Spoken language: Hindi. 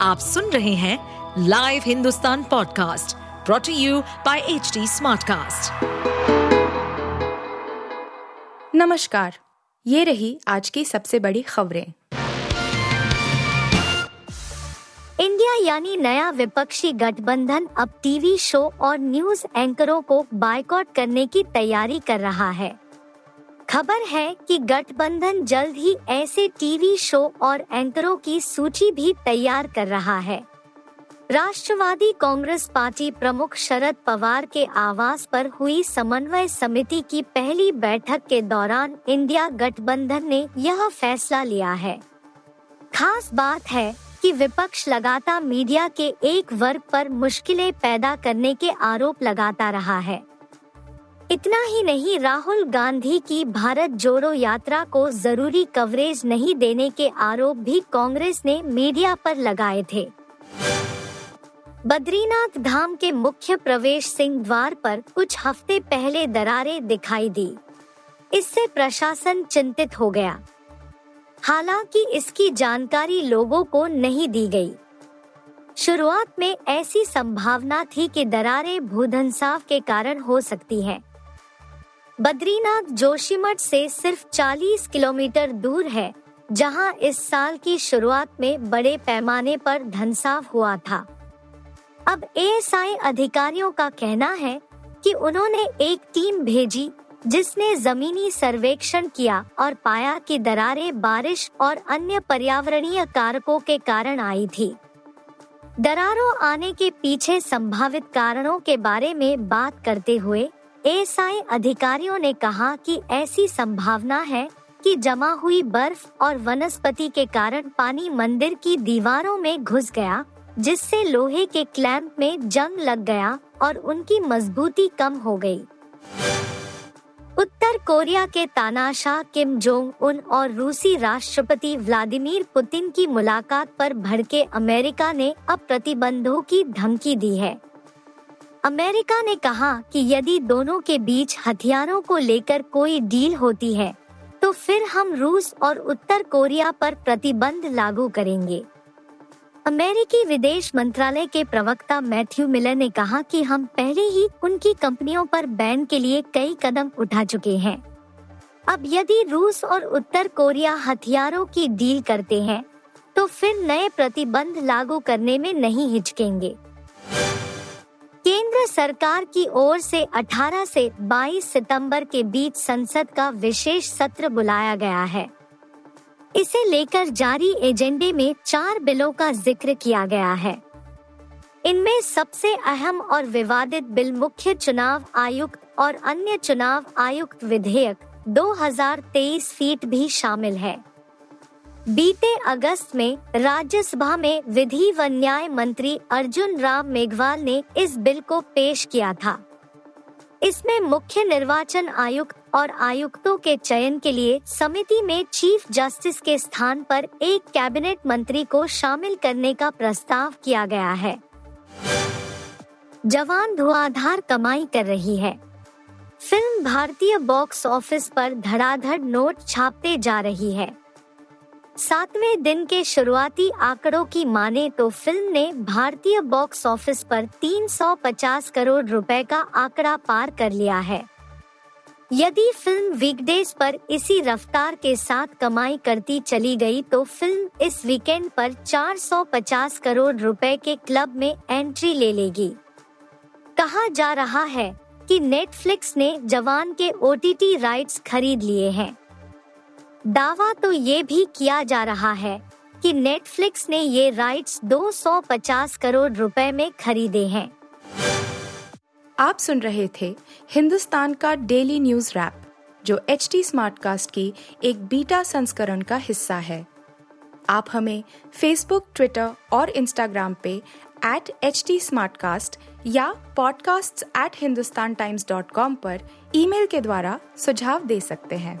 आप सुन रहे हैं live Hindustan podcast brought to you by H Smartcast. नमस्कार ये रही आज की सबसे बड़ी खबरें इंडिया यानी नया विपक्षी गठबंधन अब टीवी शो और न्यूज़ एंकरों को बायकॉट करने की तैयारी कर रहा है खबर है कि गठबंधन जल्द ही ऐसे टीवी शो और एंकरों की सूची भी तैयार कर रहा है। राष्ट्रवादी कांग्रेस पार्टी प्रमुख शरद पवार के आवास पर हुई समन्वय समिति की पहली बैठक के दौरान इंडिया गठबंधन ने यह फैसला लिया है। खास बात है कि विपक्ष लगातार मीडिया के एक वर्ग पर मुश्किलें पैदा करने के आरोप लगाता रहा है। इतना ही नहीं, राहुल गांधी की भारत जोड़ो यात्रा को ज़रूरी कवरेज नहीं देने के आरोप भी कांग्रेस ने मीडिया पर लगाए थे बद्रीनाथ धाम के मुख्य प्रवेश सिंह द्वार पर कुछ हफ़्ते पहले दरारें दिखाई दी इससे प्रशासन चिंतित हो गया हालाँकि इसकी जानकारी लोगों को नहीं दी गई। शुरुआत में ऐसी संभावना थी कि दरारें भूधंसाव के कारण हो सकती हैं। बद्रीनाथ जोशीमठ से सिर्फ़ 40 किलोमीटर दूर है, जहाँ इस साल की शुरुआत में बड़े पैमाने पर धनसाव हुआ था। अब एएसआई अधिकारियों का कहना है कि उन्होंने एक टीम भेजी, जिसने जमीनी सर्वेक्षण किया और पाया कि दरारें बारिश और अन्य पर्यावरणीय कारकों के कारण आई थी। दरारों आने के पीछे संभावित कारणों के बारे में बात करते हुए एएसआई अधिकारियों ने कहा कि ऐसी संभावना है कि जमा हुई बर्फ़ और वनस्पति के कारण पानी मंदिर की दीवारों में घुस गया, जिससे लोहे के क्लैंप में जंग लग गया और उनकी मजबूती कम हो गई। उत्तर कोरिया के तानाशाह किम जोंग उन और रूसी राष्ट्रपति व्लादिमीर पुतिन की मुलाकात पर भड़के अमेरिका ने अब प्रतिबंधों की धमकी दी है अमेरिका ने कहा कि यदि दोनों के बीच हथियारों को लेकर कोई डील होती है तो फिर हम रूस और उत्तर कोरिया पर प्रतिबंध लागू करेंगे। अमेरिकी विदेश मंत्रालय के प्रवक्ता मैथ्यू मिलर ने कहा कि हम पहले ही उनकी कंपनियों पर बैन के लिए कई कदम उठा चुके हैं। अब यदि रूस और उत्तर कोरिया हथियारों की डील करते हैं तो फिर नए प्रतिबंध लागू करने में नहीं हिचकेंगे। सरकार की ओर से 18 से 22 सितंबर के बीच संसद का विशेष सत्र बुलाया गया है। इसे लेकर जारी एजेंडे में चार बिलों का ज़िक्र किया गया है। इनमें सबसे अहम और विवादित बिल मुख्य चुनाव आयुक्त और अन्य चुनाव आयुक्त विधेयक 2023 फीट भी शामिल है। बीते अगस्त में राज्यसभा में विधि व न्याय मंत्री अर्जुन राम मेघवाल ने इस बिल को पेश किया था। इसमें मुख्य निर्वाचन आयुक्त और आयुक्तों के चयन के लिए समिति में चीफ जस्टिस के स्थान पर एक कैबिनेट मंत्री को शामिल करने का प्रस्ताव किया गया है। जवान धुआंधार कमाई कर रही है। फ़िल्म भारतीय बॉक्स ऑफ़िस पर धड़ाधड़ नोट छापते जा रही है। सातवें दिन के शुरुआती आंकड़ों की माने तो फ़िल्म ने भारतीय बॉक्स ऑफ़िस पर 350 करोड़ रुपए का आंकड़ा पार कर लिया है। यदि फ़िल्म वीकडेज पर इसी रफ्तार के साथ कमाई करती चली गई तो फ़िल्म इस वीकेंड पर 450 करोड़ रुपए के क्लब में एंट्री ले लेगी। कहा जा रहा है कि नेटफ्लिक्स ने जवान के ओटीटी राइट्स खरीद लिए हैं। दावा तो ये भी किया जा रहा है कि नेटफ्लिक्स ने ये राइट्स 250 करोड़ रुपए में खरीदे हैं। आप सुन रहे थे हिंदुस्तान का डेली न्यूज़ रैप जो एच टी कास्ट की एक बीटा संस्करण का हिस्सा है। आप हमें फेसबुक ट्विटर और इंस्टाग्राम पे एट एच टी या podcasts@hindustantimes.com पर ईमेल के द्वारा सुझाव दे सकते हैं।